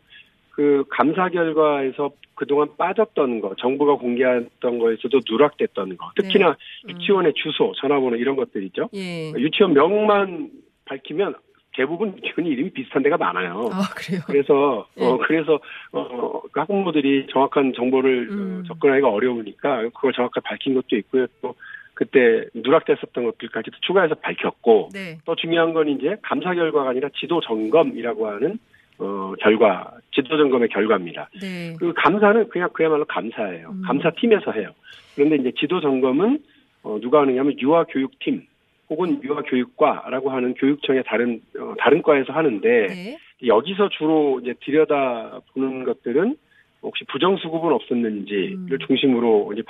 그 감사 결과에서 그동안 빠졌던 거, 정부가 공개했던 거에서도 누락됐던 거, 특히나 유치원의 주소, 전화번호 이런 것들이죠.
예.
유치원 명만 밝히면 대부분 유치원 이름이 비슷한 데가 많아요.
아, 그래요?
그래서
예.
어 그래서 어 학부모들이 정확한 정보를
음.
어, 접근하기가 어려우니까 그걸 정확하게 밝힌 것도 있고요. 또 그때 누락됐었던 것들까지도 추가해서 밝혔고
네.
또 중요한 건 이제 감사 결과가 아니라 지도 점검이라고 하는 어 결과, 지도 점검의 결과입니다.
네.
그 감사는 그냥 그야말로 감사예요.
음.
감사팀에서 해요. 그런데 이제 지도 점검은 어, 누가 하느냐면 유아 교육팀 혹은 유아 교육과라고 하는 교육청의 다른 어, 다른 과에서 하는데
네.
여기서 주로 이제 들여다 보는 것들은 혹시 부정수급은 없었는지를 중심으로 이제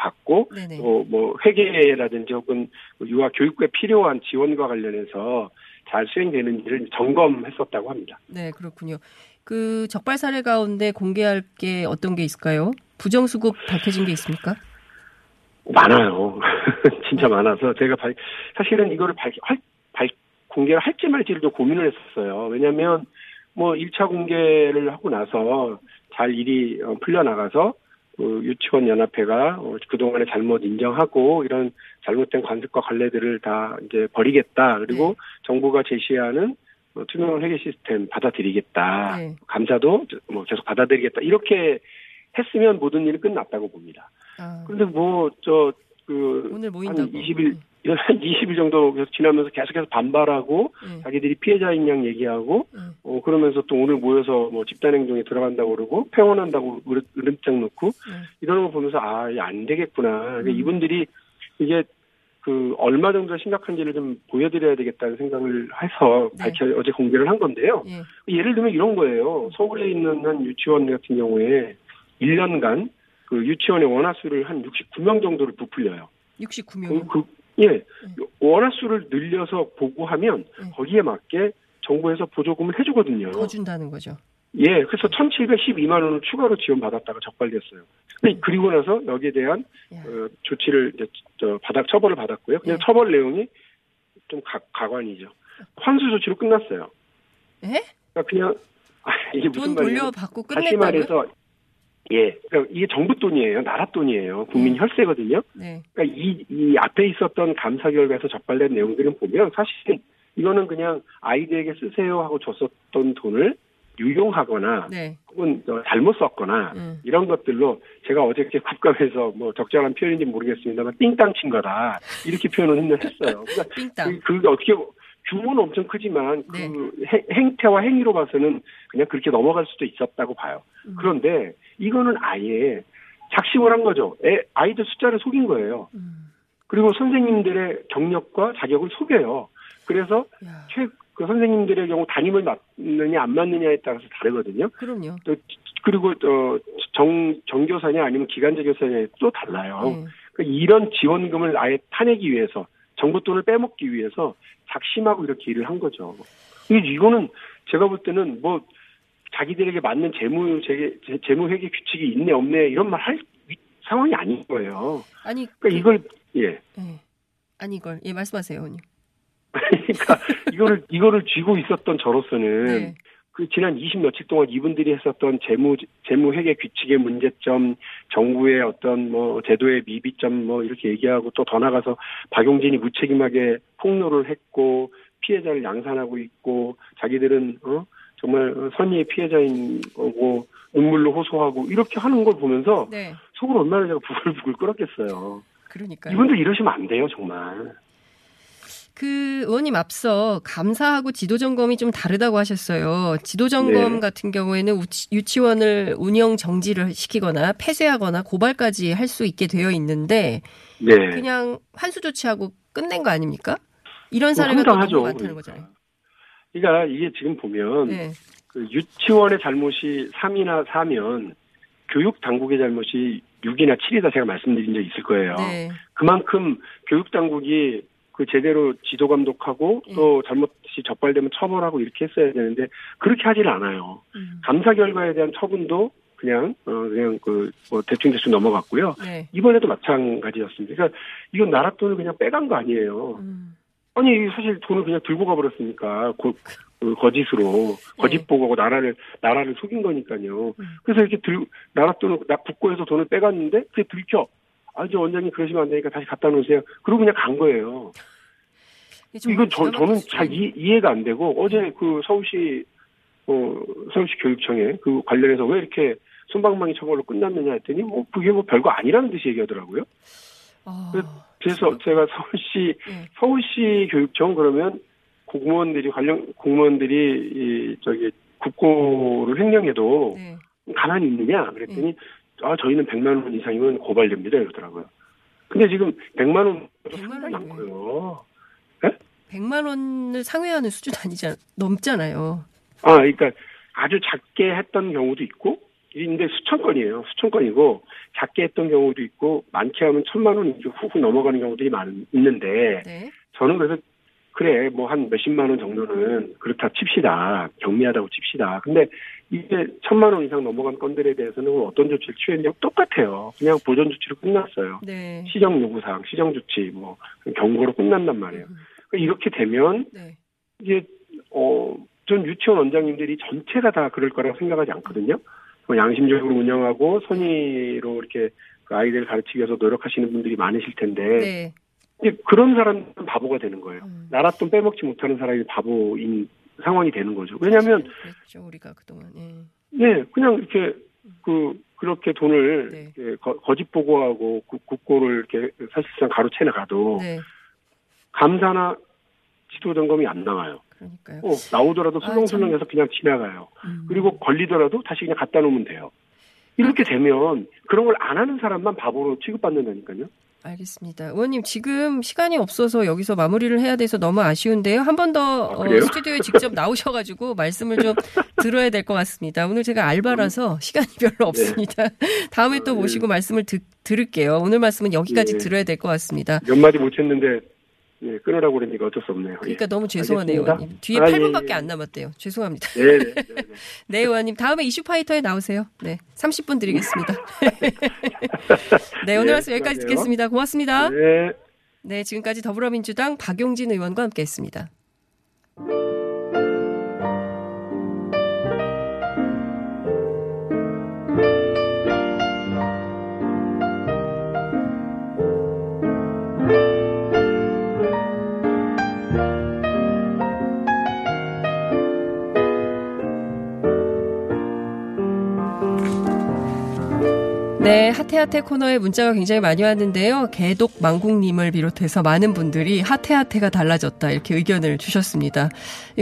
음. 네네.
또뭐 회계라든지 혹은 유아 교육에 필요한 지원과 관련해서 잘 수행되는지를 점검했었다고 합니다.
네, 그렇군요. 그 적발 사례 가운데 공개할 게 어떤 게 있을까요? 부정수급 밝혀진 게 있습니까?
많아요. 진짜 많아서 제가 발- 사실은 이거를 밝, 할, 발, 공개를 할지 말지를 좀 고민을 했었어요. 왜냐하면 뭐 1차 공개를 하고 나서 잘 일이 어, 풀려나가서 그 유치원 연합회가 어, 그동안의 잘못 인정하고 이런 잘못된 관습과 관례들을 다 이제 버리겠다. 그리고 정부가 제시하는 어, 투명한 회계 시스템 받아들이겠다.
네.
감사도 뭐 계속 받아들이겠다. 이렇게 했으면 모든 일이 끝났다고 봅니다.
아,
근데 뭐 저 그
오늘
한
모인다고.
20일 한 20일 정도 계속 지나면서 계속해서 반발하고
네.
자기들이 피해자인 양 얘기하고
네.
어 그러면서 또 오늘 모여서 뭐 집단 행동에 들어간다고 그러고 폐원한다고 으름- 으름장 놓고
네.
이러는 거 보면서 아, 안 되겠구나. 그러니까
음.
이분들이 이게 그 얼마 정도 심각한지를 좀 보여드려야 되겠다는 생각을 해서
네.
밝혀 어제 공개를 한 건데요.
예.
예를 들면 이런 거예요. 서울에 있는 한 유치원 같은 경우에 1년간 그 유치원의 원화수를 한 69명 정도를 부풀려요.
69명.
그, 그- 예. 원화 수를 늘려서 보고하면 거기에 맞게 정부에서 보조금을 해주거든요.
더 준다는 거죠.
예, 그래서 1,712만 원을 추가로 지원받았다가 적발됐어요. 근데 그리고 나서 여기에 대한 어, 조치를 이제 저 바닥 처벌을 받았고요. 그냥 처벌 내용이 좀 가, 가관이죠. 환수 조치로 끝났어요.
예?
그러니까 그냥 아, 이게 무슨
돈
말이에요?
돌려받고
다시
끝냈다고요?
말해서 예, 그러니까 이게 정부 돈이에요, 나라 돈이에요, 국민 혈세거든요.
네.
그러니까 이, 이 앞에 있었던 감사 결과에서 적발된 내용들은 보면 사실 이거는 그냥 아이들에게 쓰세요 하고 줬었던 돈을 유용하거나
네.
혹은 어, 잘못 썼거나
음.
이런 것들로 제가 어저께 국감에서 뭐 적절한 표현인지 모르겠습니다만 띵땅 친 거다 이렇게 표현을 했어요. 그러니까
띵땅.
그- 그게 어떻게 규모는 엄청 크지만
네.
그 행- 행태와 행위로 봐서는 그냥 그렇게 넘어갈 수도 있었다고 봐요.
음.
그런데 이거는 아예 작심을 한 거죠. 애, 아이들 숫자를 속인 거예요.
음.
그리고 선생님들의 경력과 자격을 속여요. 그래서
야,
최, 그 선생님들의 경우 담임을 맞느냐 안 맞느냐에 따라서 다르거든요.
그럼요.
또 그리고 또 정, 정교사냐 아니면 기간제 교사냐에 또 달라요.
네.
그러니까 이런 지원금을 아예 타내기 위해서 정부 돈을 빼먹기 위해서 작심하고 이렇게 일을 한 거죠. 이거는 제가 볼 때는 뭐 자기들에게 맞는 재무 재, 재무 회계 규칙이 있네 없네 이런 말 할 상황이 아닌 거예요.
아니,
그러니까 이걸 예.
예. 아니 이걸 예 말씀하세요, 의원님.
그러니까 이거를 이거를 쥐고 있었던 저로서는
네.
그 지난 20 며칠 동안 이분들이 했었던 재무 재무 회계 규칙의 문제점, 정부의 어떤 뭐 제도의 미비점 뭐 이렇게 얘기하고 또 더 나가서 박용진이 무책임하게 폭로를 했고 피해자를 양산하고 있고 자기들은 어 정말 선의의 피해자인 거고 눈물로 호소하고 이렇게 하는 걸 보면서
네.
속으로 얼마나 제가 부글부글 끓었겠어요.
그러니까요.
이분들 이러시면 안 돼요 정말.
그 의원님 앞서 감사하고 지도 점검이 좀 다르다고 하셨어요. 지도 점검
네.
같은 경우에는 우치- 유치원을 운영 정지를 시키거나 폐쇄하거나 고발까지 할 수 있게 되어 있는데
네.
그냥 환수 조치하고 끝낸 거 아닙니까? 이런
뭐
사례가 또
황당하죠.
너무 많다는 거잖아요.
그러니까 이게 지금 보면
네.
그 유치원의 잘못이 3이나 4면 교육 당국의 잘못이 6이나 7이다 제가 말씀드린 적 있을 거예요.
네.
그만큼 교육 당국이 그 제대로 지도 감독하고
예.
또 잘못이 적발되면 처벌하고 이렇게 했어야 되는데 그렇게 하지를 않아요.
음.
감사 결과에 대한 처분도 그냥 어 그냥 그뭐 대충 대충 넘어갔고요.
네.
이번에도 마찬가지였습니다. 그러니까 이건 나라 돈을 그냥 빼간 거 아니에요.
음.
아니 사실 돈을 그냥 들고 가버렸으니까 고, 그 거짓으로 거짓 보고하고 나라를 나라를 속인 거니까요. 그래서 이렇게 들 나라 돈을 나 국고에서 돈을 빼갔는데 그게 들켜. 아저 원장님 그러시면 안 되니까 다시 갖다 놓으세요. 그러고 그냥 간 거예요. 이건 저, 저는 잘 이, 이해가 안 되고 어제 그 서울시 어 서울시 교육청에 그 관련해서 왜 이렇게 손방망이 처벌로 끝났느냐 했더니 뭐 그게 뭐 별거 아니라는 듯이 얘기하더라고요.
아,
그래서 제가 서울시
네.
서울시 교육청 그러면 공무원들이 관련 공무원들이 이 저기 국고를 횡령해도
네.
가만히 있느냐 그랬더니 아 저희는 100만 원 이상이면 고발됩니다 이러더라고요. 근데 지금 100만 원
100만
상당히
원이
많고요.
100만 원을 상회하는 수준 아니잖아. 넘잖아요.
아 그러니까 아주 작게 했던 경우도 있고 근데 수천 건이에요. 수천 건이고 작게 했던 경우도 있고 많게 하면 천만 원 훅훅 넘어가는 경우들이 많 있는데
네.
저는 그래서 그래 뭐 한 몇십만 원 정도는 그렇다 칩시다. 경미하다고 칩시다. 근데 이게 천만 원 이상 넘어간 건들에 대해서는 어떤 조치를 취했냐고 똑같아요. 그냥 보전 조치로 끝났어요.
네.
시정 요구사항 시정 조치 뭐 경고로 끝난단 말이에요. 그러니까 이렇게 되면
네.
이게 어전 유치원 원장님들이 전체가 다 그럴 거라고 생각하지 않거든요. 뭐 양심적으로 운영하고 선의로 이렇게 그 아이들 가르치기 위해서 노력하시는 분들이 많으실 텐데
네.
그런 사람은 바보가 되는 거예요.
음.
나라 돈 빼먹지 못하는 사람이 바보인 상황이 되는 거죠. 왜냐하면
그랬죠 우리가 그동안. 예.
네 그냥 이렇게 그 그렇게 돈을
네.
이렇게 거, 거짓 보고하고 국- 국고를 이렇게 사실상 가로채 나가도
네.
감사나 지도 점검이 안 나와요.
그러니까요.
어, 나오더라도
아,
술렁술렁해서 그냥 지나가요.
음.
그리고 걸리더라도 다시 그냥 갖다 놓으면 돼요. 이렇게 되면 그런 걸 안 하는 사람만 바보로 취급받는다니까요.
알겠습니다. 의원님 지금 시간이 없어서 여기서 마무리를 해야 돼서 너무 아쉬운데요. 한 번더 어? 스튜디오에 직접 나오셔가지고 말씀을 좀 들어야 될 것 같습니다. 오늘 제가 알바라서 시간이 별로 없습니다. 다음에 또 모시고 말씀을 듣, 들을게요. 오늘 말씀은 여기까지
네.
들어야 될 것 같습니다.
몇 마디 못 했는데 예, 끊으라고 그러니까 어쩔 수 없네요.
그러니까
예.
너무 죄송하네요,
알겠습니다.
의원님. 뒤에
아, 예,
8분밖에
예.
안 남았대요. 죄송합니다.
네, 네, 네, 네.
네, 의원님. 다음에 이슈 파이터에 나오세요. 네. 30분 드리겠습니다. 네, 오늘
네,
말씀 여기까지. 듣겠습니다. 고맙습니다.
네.
네, 지금까지 더불어민주당 박용진 의원과 함께했습니다. 네, 하태하태 코너에 문자가 굉장히 많이 왔는데요. 개독 망국님을 비롯해서 많은 분들이 하태하태가 달라졌다 이렇게 의견을 주셨습니다.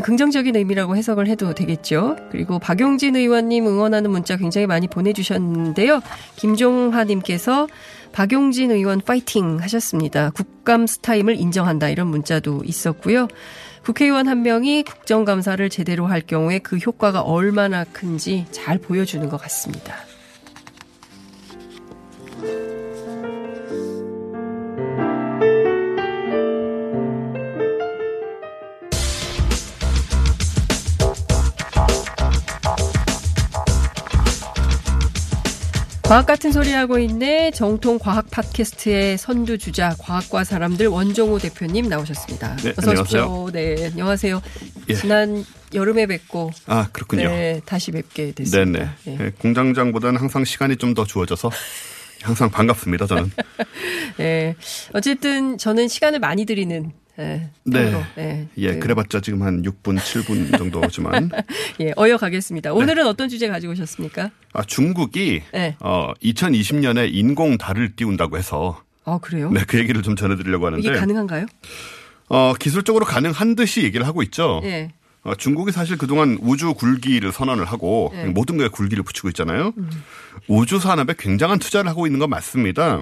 긍정적인 의미라고 해석을 해도 되겠죠. 그리고 박용진 의원님 응원하는 문자 굉장히 많이 보내주셨는데요. 김종하님께서 박용진 의원 파이팅 하셨습니다. 국감 스타임을 인정한다 이런 문자도 있었고요. 국회의원 한 명이 국정감사를 제대로 할 경우에 그 효과가 얼마나 큰지 잘 보여주는 것 같습니다. 과학 같은 소리 하고 있네. 정통 과학 팟캐스트의 선두 주자 과학과 사람들 원종호 대표님 나오셨습니다.
네,
어서 오십시오.
안녕하세요.
네, 안녕하세요.
예.
지난 여름에 뵙고
아 그렇군요.
네, 다시 뵙게 됐습니다.
네네.
네.
네, 공장장보다는 항상 시간이 좀 더 주어져서 항상 반갑습니다. 저는.
네. 어쨌든 저는 시간을 많이 드리는 예,
네.
예,
예,
네.
그래봤자 지금 한 6분, 7분 정도지만
예, 어여 가겠습니다. 오늘은 어떤 주제 가지고 오셨습니까?
아 중국이
네.
어 2020년에 인공 달을 띄운다고 해서
아, 그래요?
네, 그 얘기를 좀 전해드리려고 하는데
이게 가능한가요?
어 기술적으로 가능한 듯이 얘기를 하고 있죠.
예.
어, 중국이 사실 그동안 우주 굴기를 선언을 하고
네.
모든 거에 굴기를 붙이고 있잖아요.
음.
우주 산업에 굉장한 투자를 하고 있는 건 맞습니다.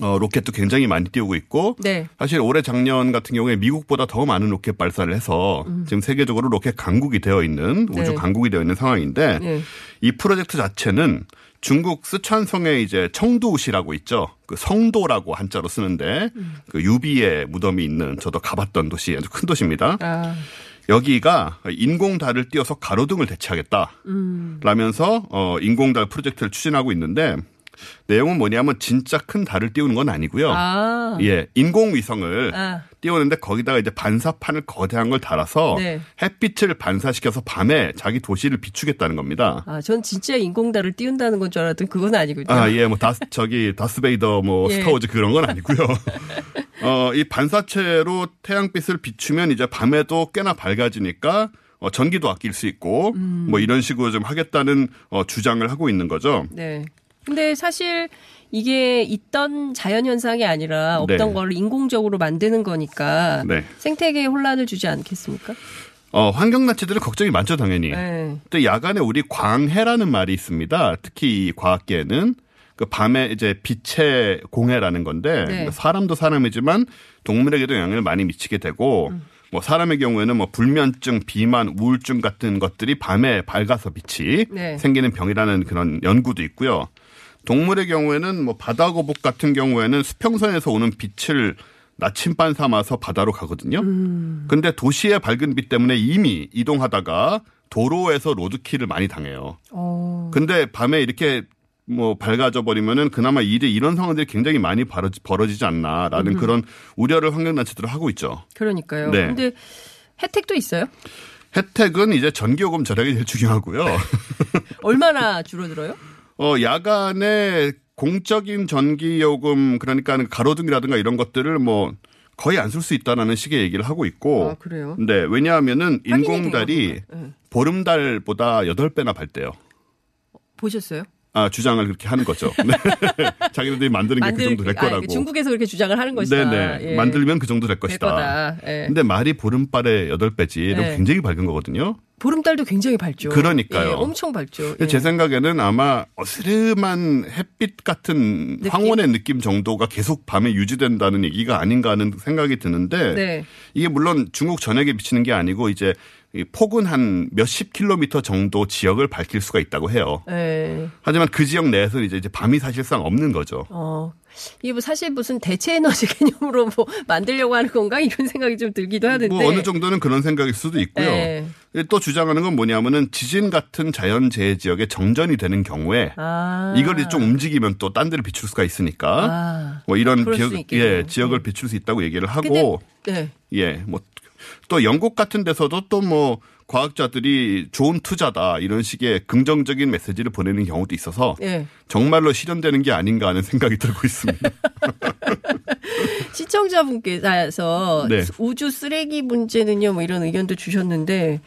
어, 로켓도 굉장히 많이 띄우고 있고
네.
사실 올해 작년 같은 경우에 미국보다 더 많은 로켓 발사를 해서 지금 세계적으로 로켓 강국이 되어 있는 우주
음. 네.
강국이 되어 있는 상황인데
네.
이 프로젝트 자체는 중국 스촨성에 이제 청두시라고 있죠. 그 성도라고 한자로 쓰는데
음.
그 유비의 무덤이 있는 저도 가봤던 도시 아주 큰 도시입니다.
아,
여기가 인공달을 띄워서 가로등을 대체하겠다.
음.
라면서 어 인공달 프로젝트를 추진하고 있는데 내용은 뭐냐면 진짜 큰 달을 띄우는 건 아니고요.
아.
예, 인공위성을
아.
띄우는데 거기다가 이제 반사판을 거대한 걸 달아서
네.
햇빛을 반사시켜서 밤에 자기 도시를 비추겠다는 겁니다.
아, 전 진짜 인공달을 띄운다는 건 줄 알았더니 그건 아니군요.
아, 예, 뭐, 다스, 저기, 다스베이더, 뭐,
예.
스타워즈 그런 건 아니고요. 어, 이 반사체로 태양빛을 비추면 이제 밤에도 꽤나 밝아지니까, 어, 전기도 아낄 수 있고,
음.
뭐, 이런 식으로 좀 하겠다는, 어, 주장을 하고 있는 거죠.
네. 근데 사실 이게 있던 자연 현상이 아니라 없던
네.
걸 인공적으로 만드는 거니까
네.
생태계에 혼란을 주지 않겠습니까?
어, 환경단체들은 걱정이 많죠, 당연히.
네.
또 야간에 우리 광해라는 말이 있습니다. 특히 이 과학계에는 그 밤에 이제 빛의 공해라는 건데
네.
사람도 사람이지만 동물에게도 영향을 많이 미치게 되고
음.
뭐 사람의 경우에는 뭐 불면증, 비만, 우울증 같은 것들이 밤에 밝아서 빛이
네.
생기는 병이라는 그런 연구도 있고요. 동물의 경우에는 뭐 바다거북 같은 경우에는 수평선에서 오는 빛을 나침반 삼아서 바다로 가거든요.
음.
근데 도시의 밝은 빛 때문에 이미 이동하다가 도로에서 로드킬을 많이 당해요.
어.
근데 밤에 이렇게 뭐 밝아져 버리면은 그나마 이제 이런 상황들이 굉장히 많이 벌어지, 벌어지지 않나라는
음.
그런 우려를 환경단체들은 하고 있죠.
그러니까요.
네.
근데 혜택도 있어요?
혜택은 이제 전기요금 절약이 제일 중요하고요.
얼마나 줄어들어요?
어, 야간에 공적인 전기 요금 그러니까 가로등이라든가 이런 것들을 뭐 거의 안 쓸 수 있다라는 식의 얘기를 하고 있고.
아, 그래요?
네, 왜냐하면은 인공달이
네.
보름달보다 8배나 밝대요.
보셨어요?
아, 주장을 그렇게 하는 거죠. 네. 자기들이 만드는 게 그 정도 될
아,
거라고.
중국에서 그렇게 주장을 하는 것이다.
네네.
예.
만들면 그 정도
될될
것이다.
거다. 예.
근데 말이 보름달의 8배지. 이런
네.
굉장히 밝은 거거든요.
보름달도 굉장히 밝죠.
그러니까요.
예, 엄청 밝죠. 예.
제 생각에는 아마 어스름한 햇빛 같은
느낌?
황혼의 느낌 정도가 계속 밤에 유지된다는 얘기가 아닌가 하는 생각이 드는데
네.
이게 물론 중국 전역에 비치는 게 아니고 이제 이 폭은 한 몇십 킬로미터 정도 지역을 밝힐 수가 있다고 해요.
예.
하지만 그 지역 내에서 이제 이제 밤이 사실상 없는 거죠.
어. 이게 뭐 사실 무슨 대체 에너지 개념으로 뭐 만들려고 하는 건가 이런 생각이 좀 들기도 하는데.
뭐 어느 정도는 그런 생각일 수도 있고요.
네.
또 주장하는 건 뭐냐면은 지진 같은 자연재해 지역에 정전이 되는 경우에
아.
이걸 좀 움직이면 또 딴 데를 비출 수가 있으니까
아.
뭐 이런 지역. 예, 지역을 비출 수 있다고 얘기를 하고
네.
예, 뭐 또 영국 같은 데서도 또 뭐 과학자들이 좋은 투자다 이런 식의 긍정적인 메시지를 보내는 경우도 있어서
예.
정말로 실현되는 게 아닌가 하는 생각이 들고 있습니다.
시청자분께서
네.
우주 쓰레기 문제는요, 뭐 이런 의견도 주셨는데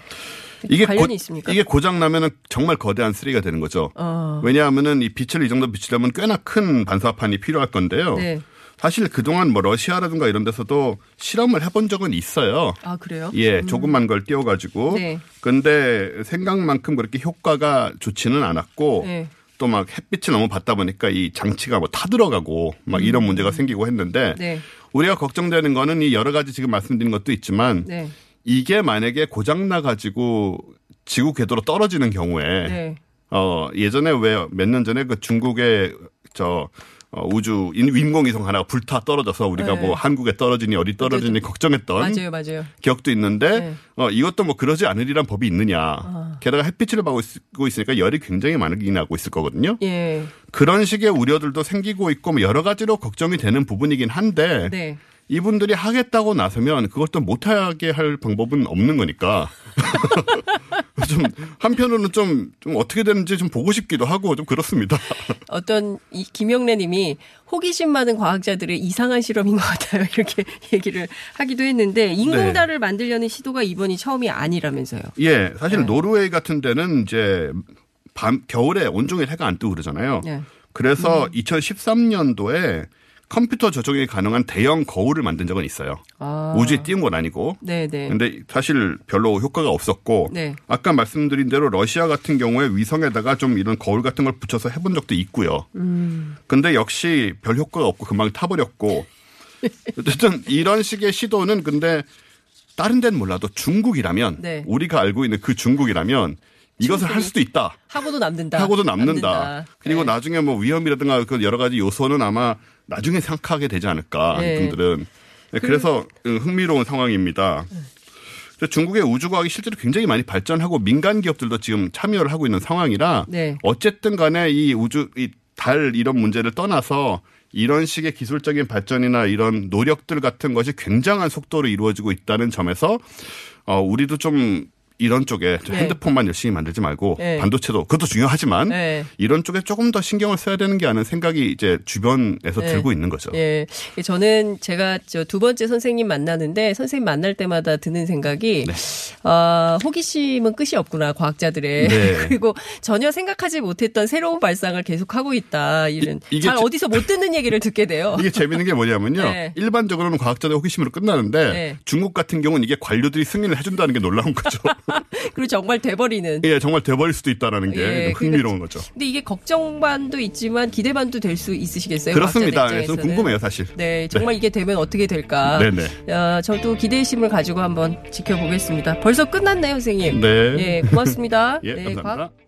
이게
관련이
고,
있습니까?
이게 고장 나면은 정말 거대한 쓰레기가 되는 거죠.
어.
왜냐하면은 이 빛을 이 정도 비치려면 꽤나 큰 반사판이 필요할 건데요.
네.
사실 그동안 뭐 러시아라든가 이런 데서도 실험을 해본 적은 있어요.
아 그래요?
예,
음.
조그만 걸 띄워가지고.
네.
근데 생각만큼 그렇게 효과가 좋지는 않았고.
네.
또막 햇빛을 너무 받다 보니까 이 장치가 뭐 타들어가고 막 이런 문제가 생기고 했는데
음. 네.
우리가 걱정되는 거는 이 여러 가지 지금 말씀드린 것도 있지만
네.
이게 만약에 고장 나 가지고 지구 궤도로 떨어지는 경우에
네.
어 예전에 왜 몇 년 전에 그 중국의 저 어, 우주 인- 인공위성 하나가 불타 떨어져서 우리가
네.
뭐 한국에 떨어지니 어디 떨어지니 걱정했던
맞아요, 맞아요.
기억도 있는데
네.
어 이것도 뭐 그러지 않으리란 법이 있느냐.
아.
게다가 햇빛을 받고 있으니까 열이 굉장히 많이 나고 있을 거거든요.
예.
그런 식의 우려들도 생기고 있고 뭐 여러 가지로 걱정이 되는 부분이긴 한데
네.
이분들이 하겠다고 나서면 그것도 못하게 할 방법은 없는 거니까 좀 한편으로는 좀, 좀 어떻게 되는지 좀 보고 싶기도 하고 좀 그렇습니다.
어떤 이 김영래 님이 호기심 많은 과학자들의 이상한 실험인 것 같아요. 이렇게 얘기를 하기도 했는데 인공달을 만들려는 시도가 이번이 처음이 아니라면서요.
예, 사실
네.
노르웨이 같은 데는 이제 밤 겨울에 온종일 해가 안 뜨고 그러잖아요.
네.
그래서
음.
2013년도에 컴퓨터 조정이 가능한 대형 거울을 만든 적은 있어요.
아.
우주에 띄운 건 아니고.
네네.
근데 사실 별로 효과가 없었고
네.
아까 말씀드린 대로 러시아 같은 경우에 위성에다가 좀 이런 거울 같은 걸 붙여서 해본 적도 있고요.
음.
근데 역시 별 효과가 없고 금방 타버렸고 어쨌든 이런 식의 시도는 근데 다른 데는 몰라도 중국이라면
네.
우리가 알고 있는 그 중국이라면 이것을 할 수도 있다.
하고도 남는다.
하고도 남는다.
남는다.
그리고
네.
나중에 뭐 위험이라든가 그 여러 가지 요소는 아마 나중에 생각하게 되지 않을까
네.
이분들은. 네, 그래서 흥미로운 상황입니다. 중국의 우주과학이 실제로 굉장히 많이 발전하고 민간 기업들도 지금 참여를 하고 있는 상황이라
네.
어쨌든 간에 이 우주 이 달 이런 문제를 떠나서 이런 식의 기술적인 발전이나 이런 노력들 같은 것이 굉장한 속도로 이루어지고 있다는 점에서 어 우리도 좀 이런 쪽에 좀
네.
핸드폰만 열심히 만들지 말고
네.
반도체도 그것도 중요하지만
네.
이런 쪽에 조금 더 신경을 써야 되는 게 하는 생각이 이제 주변에서
네.
들고 있는 거죠.
예. 저는 제가 저 두 번째 선생님 만나는데 선생님 만날 때마다 드는 생각이
네.
아, 호기심은 끝이 없구나 과학자들의
네.
그리고 전혀 생각하지 못했던 새로운 발상을 계속 하고 있다 이런
이-
잘
제-
어디서 못 듣는 얘기를 듣게 돼요.
이게 재밌는 게 뭐냐면요.
네.
일반적으로는 과학자들 호기심으로 끝나는데
네.
중국 같은 경우는 이게 관료들이 승인을 해준다는 게 놀라운 거죠.
그리고 정말 돼버리는.
예, 정말 돼버릴 수도 있다는 게
예,
흥미로운 거죠.
근데 이게 걱정반도 있지만 기대반도 될 수 있으시겠어요?
그렇습니다. 그래서. 궁금해요, 사실.
네, 정말 이게 되면 어떻게 될까?
네네.
어, 저도 기대심을 가지고 한번 지켜보겠습니다. 벌써 끝났네요, 선생님.
네.
예, 고맙습니다.
예,
네,
감사합니다.
과학-